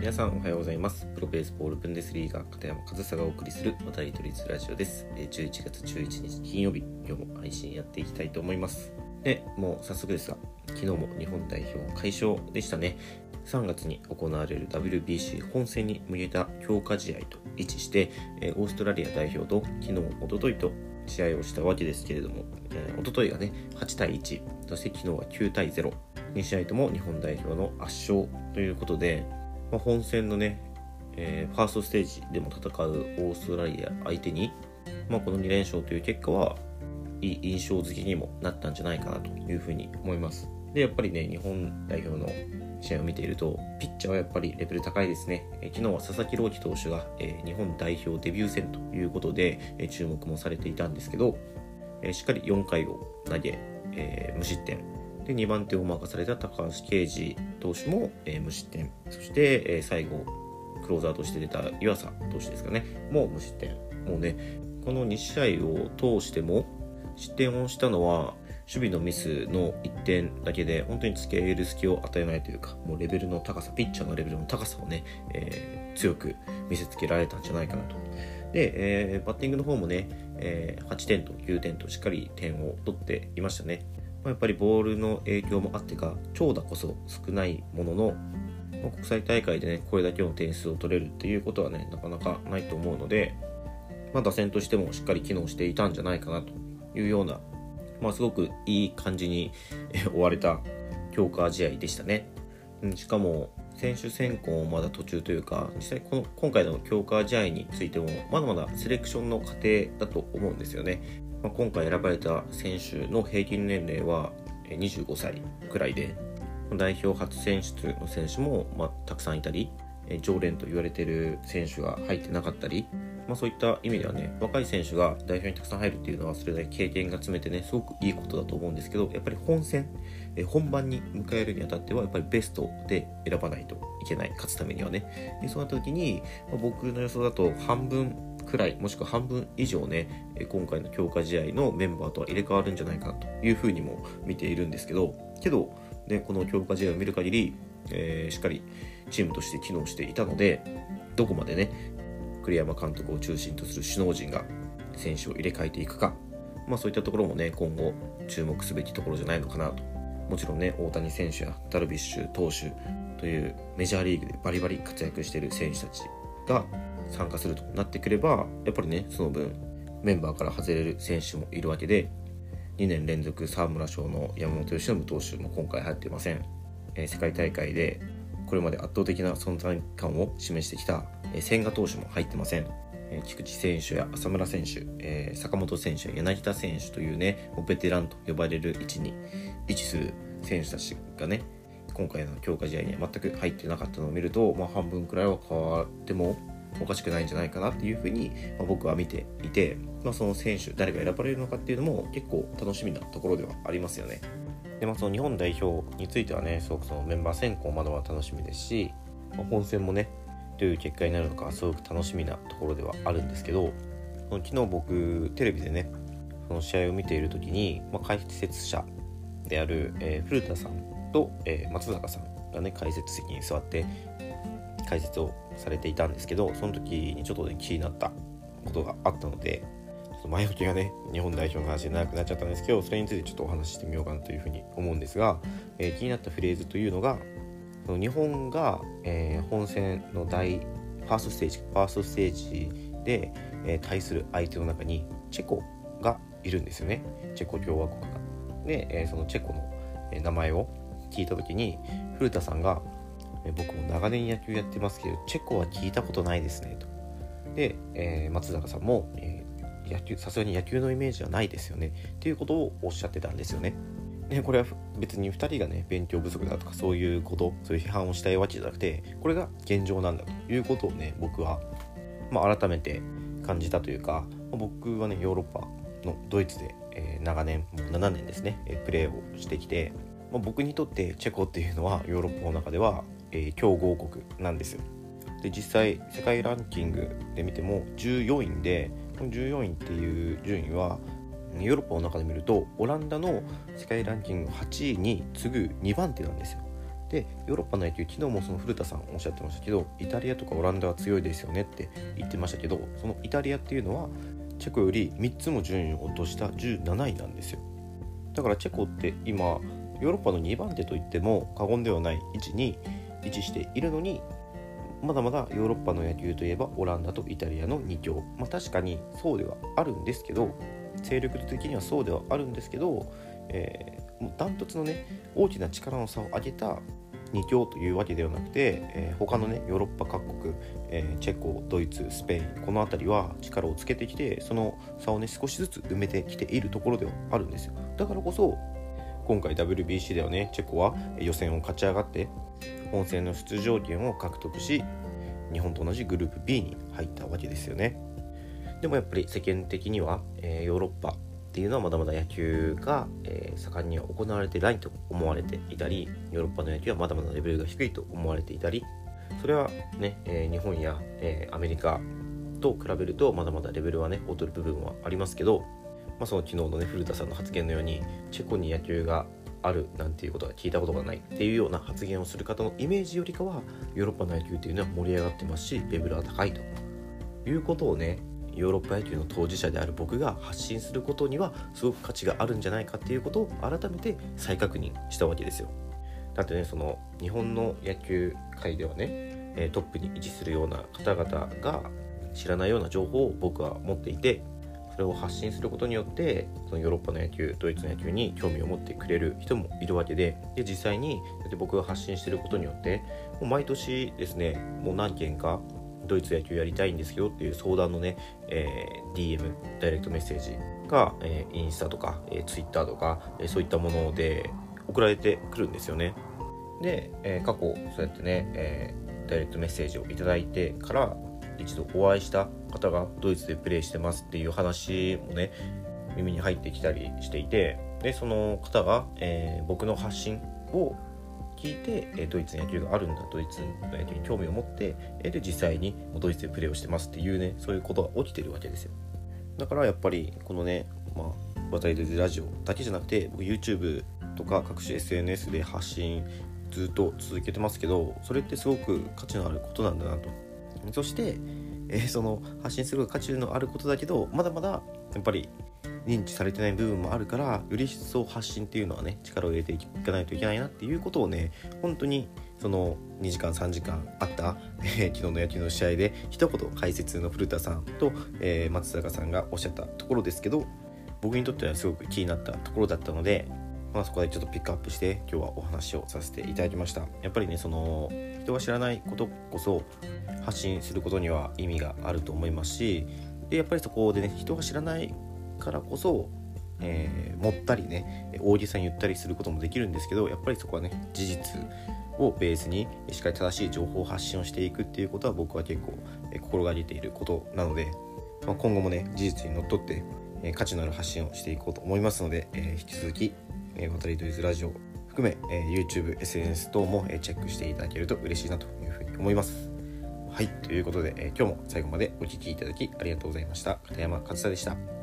皆さんおはようございます。プロベースボールブンデスリーガ片山和沙がお送りする話題取りラジオです。11月11日金曜日。今日も配信やっていきたいと思います。でもう早速ですが昨日も日本代表快勝でしたね。3月に行われる WBC 本戦に向けた強化試合と位置してオーストラリア代表と昨日、おとといと試合をしたわけですけれども、え、おとといがね8対1そして昨日は9対0 2試合とも日本代表の圧勝ということで、まあ、本戦のね、えー、ファーストステージでも戦うオーストラリア相手に、まあ、この2連勝という結果はいい印象付けにもなったんじゃないかなというふうに思います。で、やっぱりね、日本代表の試合を見ていると、ピッチャーはやっぱりレベル高いですね。え昨日は佐々木朗希投手が、え、日本代表デビュー戦ということで、え、注目もされていたんですけど、え、しっかり4回を投げ、え無失点。で、2番手を任された高橋奎二投手も、え無失点。そして、え最後、クローザーとして出た湯浅投手ですかね、もう無失点。もうね、この2試合を通しても、失点をしたのは、守備のミスの1点だけで本当に付け入る隙を与えないというかもうレベルの高さピッチャーのレベルの高さをね、えー、強く見せつけられたんじゃないかなとで、えー、バッティングの方もね、えー、8点と9点としっかり点を取っていましたね、ま、やっぱりボールの影響もあってか長打こそ少ないものの国際大会でねこれだけの点数を取れるっていうことはねなかなかないと思うので、まあ、打線としてもしっかり機能していたんじゃないかなというようなまあ、すごくいい感じに 終われた強化試合でしたね。しかも選手選考もまだ途中というか実際この今回の強化試合についてもまだまだセレクションの過程だと思うんですよね、まあ、今回選ばれた選手の平均年齢は25歳くらいで代表初選出の選手も、まあ、たくさんいたり常連と言われている選手が入ってなかったりまあ、そういった意味ではね若い選手が代表にたくさん入るっていうのはそれだけ経験が詰めてねすごくいいことだと思うんですけどやっぱり本戦え本番に迎えるにあたってはやっぱりベストで選ばないといけない勝つためにはね。でそうなった時に、まあ、僕の予想だと半分くらいもしくは半分以上ね今回の強化試合のメンバーとは入れ替わるんじゃないかなというふうにも見ているんですけどけど、ね、この強化試合を見る限り、えー、しっかりチームとして機能していたのでどこまでね栗山監督を中心とする首脳陣が選手を入れ替えていくか、まあ、そういったところもね今後注目すべきところじゃないのかなと。もちろんね大谷選手やダルビッシュ投手というメジャーリーグでバリバリ活躍している選手たちが参加するとなってくればやっぱりねその分メンバーから外れる選手もいるわけで2年連続沢村賞の山本由伸投手も今回入っていません、えー、世界大会でこれまで圧倒的な存在感を示してきた千賀投手も入ってません。菊池選手や浅村選手、え、坂本選手や柳田選手というねベテランと呼ばれる位置に位置する選手たちがね今回の強化試合には全く入ってなかったのを見ると、まあ、半分くらいは変わってもおかしくないんじゃないかなっていうふうに、ま、僕は見ていて、まあ、その選手誰が選ばれるのかっていうのも結構楽しみなところではありますよね。でまあ、その日本代表についてはねすごくそのメンバー選考まだは楽しみですし、まあ、本戦もねどういう結果になるのかすごく楽しみなところではあるんですけど昨日僕テレビでねその試合を見ている時に、まあ、解説者である、えー、古田さんと、えー、松坂さんがね解説席に座って解説をされていたんですけどその時にちょっとね気になったことがあったのでちょっと前置きがね日本代表の話で長くなっちゃったんですけどそれについてちょっとお話ししてみようかなというふうに思うんですが、えー、気になったフレーズというのが日本が、えー、本戦の大ファーストステージファーストステージで、えー、対する相手の中にチェコがいるんですよねチェコ共和国が。で、えー、そのチェコの、名前を聞いた時に古田さんが、え僕も長年野球やってますけどチェコは聞いたことないですねと。で、え松坂さんも、え野球さすがに野球のイメージはないですよねっていうことをおっしゃってたんですよね。ね、これは別に2人がね勉強不足だとかそういうことそういう批判をしたいわけじゃなくてこれが現状なんだということをね僕は、まあ、改めて感じたというか、まあ、僕はねヨーロッパのドイツで、えー、長年7年ですね、えー、プレーをしてきて、まあ、僕にとってチェコっていうのはヨーロッパの中では、えー、強豪国なんですよ。で実際世界ランキングで見ても14位でこの14位っていう順位はヨーロッパの中で見るとオランダの世界ランキング8位に次ぐ2番手なんですよ。でヨーロッパの野球昨日もその古田さんおっしゃってましたけどイタリアとかオランダは強いですよねって言ってましたけどそのイタリアっていうのはチェコより3つも順位を落とした17位なんですよ。だからチェコって今ヨーロッパの2番手といっても過言ではない位置に位置しているのにまだまだヨーロッパの野球といえばオランダとイタリアの2強。まあ確かにそうではあるんですけど勢力的にはそうではあるんですけど、えー、もうダントツのね大きな力の差を上げた2強というわけではなくて、えー、他のねヨーロッパ各国、えー、チェコドイツスペインこの辺りは力をつけてきてその差をね少しずつ埋めてきているところではあるんですよ。だからこそ今回 WBC ではねチェコは予選を勝ち上がって本戦の出場権を獲得し日本と同じグループ B に入ったわけですよね。でもやっぱり世間的には、えー、ヨーロッパっていうのはまだまだ野球が、えー、盛んには行われてないと思われていたりヨーロッパの野球はまだまだレベルが低いと思われていたりそれはね、えー、日本や、え、アメリカと比べるとまだまだレベルはね劣る部分はありますけど、まあ、その昨日のね古田さんの発言のようにチェコに野球があるなんていうことは聞いたことがないっていうような発言をする方のイメージよりかはヨーロッパの野球っていうのは盛り上がってますしレベルは高いということをねヨーロッパ野球の当事者である僕が発信することにはすごく価値があるんじゃないかっていうことを改めて再確認したわけですよ。だってねその日本の野球界ではねトップに位置するような方々が知らないような情報を僕は持っていてそれを発信することによってそのヨーロッパの野球ドイツの野球に興味を持ってくれる人もいるわけでで実際に僕が発信してることによってもう毎年ですねもう何件かドイツ野球やりたいんですよっていう相談のね、えー、DM ダイレクトメッセージが、えー、インスタとか、えー、ツイッターとか、えー、そういったもので送られてくるんですよね。で、えー、過去そうやってね、えー、ダイレクトメッセージを頂いてから一度お会いした方がドイツでプレーしてますっていう話もね耳に入ってきたりしていてでその方が、えー、僕の発信を聞いて、えドイツの野球があるんだドイツの野球に興味を持って、えで実際にドイツでプレーをしてますっていうねそういうことが起きてるわけですよ。だからやっぱりこのねまあ渡り鳥ラジオだけじゃなくて僕 YouTube とか各種 SNS で発信ずっと続けてますけどそれってすごく価値のあることなんだなと。そして、えー、その発信する価値のあることだけどまだまだやっぱり認知されてない部分もあるからより一層発信っていうのはね力を入れていかないといけないなっていうことをね本当にその2時間3時間あった、えー、昨日の野球の試合で一言解説の古田さんと、えー、松坂さんがおっしゃったところですけど僕にとってはすごく気になったところだったので、まあ、そこでちょっとピックアップして今日はお話をさせていただきました。やっぱりねその人が知らないことこそ発信することには意味があると思いますしでやっぱりそこでね人が知らないからこそ、えー、持ったりね大げさに言ったりすることもできるんですけどやっぱりそこはね事実をベースにしっかり正しい情報発信をしていくっていうことは僕は結構、心がけていることなので、まあ、今後もね事実にのっとって、価値のある発信をしていこうと思いますので、え引き続き「え渡りドイズラジオ」含め、え YouTube、SNS 等も、えチェックしていただけると嬉しいなというふうに思います。はい、ということで、え今日も最後までお聴きいただきありがとうございました。片山勝田でした。